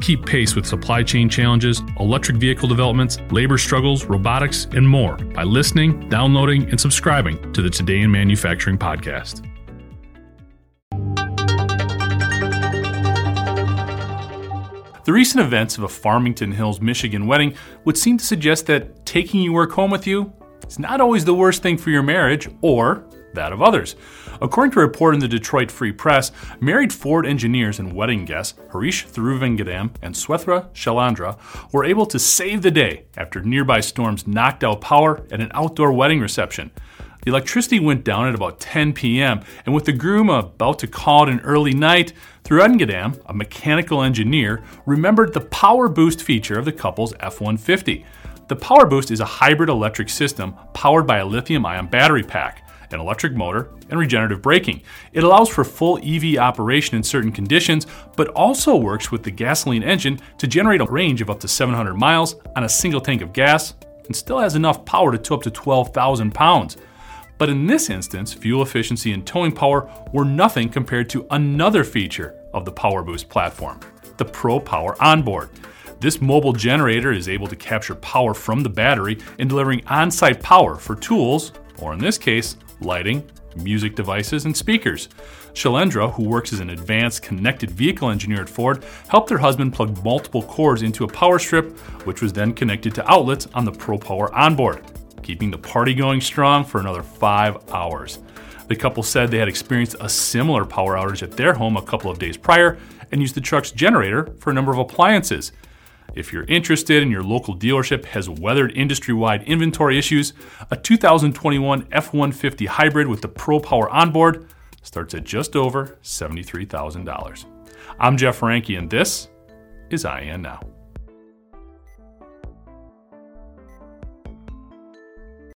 Keep pace with supply chain challenges, electric vehicle developments, labor struggles, robotics, and more by listening, downloading, and subscribing to the Today in Manufacturing podcast. The recent events of a Farmington Hills, Michigan wedding would seem to suggest that taking your work home with you is not always the worst thing for your marriage or that of others. According to a report in the Detroit Free Press, married Ford engineers and wedding guests Harish Thiruvengadam and Swethra Shalandra were able to save the day after nearby storms knocked out power at an outdoor wedding reception. The electricity went down at about 10 p.m., and with the groom about to call it an early night, Thiruvengadam, a mechanical engineer, remembered the power boost feature of the couple's F 150. The Power Boost is a hybrid electric system powered by a lithium ion battery pack an electric motor, and regenerative braking. It allows for full EV operation in certain conditions, but also works with the gasoline engine to generate a range of up to 700 miles on a single tank of gas and still has enough power to tow up to 12,000 pounds. But in this instance, fuel efficiency and towing power were nothing compared to another feature of the Power Boost platform the Pro Power Onboard. This mobile generator is able to capture power from the battery and delivering on site power for tools, or in this case, lighting, music devices, and speakers. Shalendra, who works as an advanced connected vehicle engineer at Ford, helped her husband plug multiple cords into a power strip, which was then connected to outlets on the Pro Power onboard, keeping the party going strong for another five hours. The couple said they had experienced a similar power outage at their home a couple of days prior and used the truck's generator for a number of appliances. If you're interested and your local dealership has weathered industry wide inventory issues, a 2021 F 150 hybrid with the Pro Power onboard starts at just over $73,000. I'm Jeff Reinke, and this is IEN Now.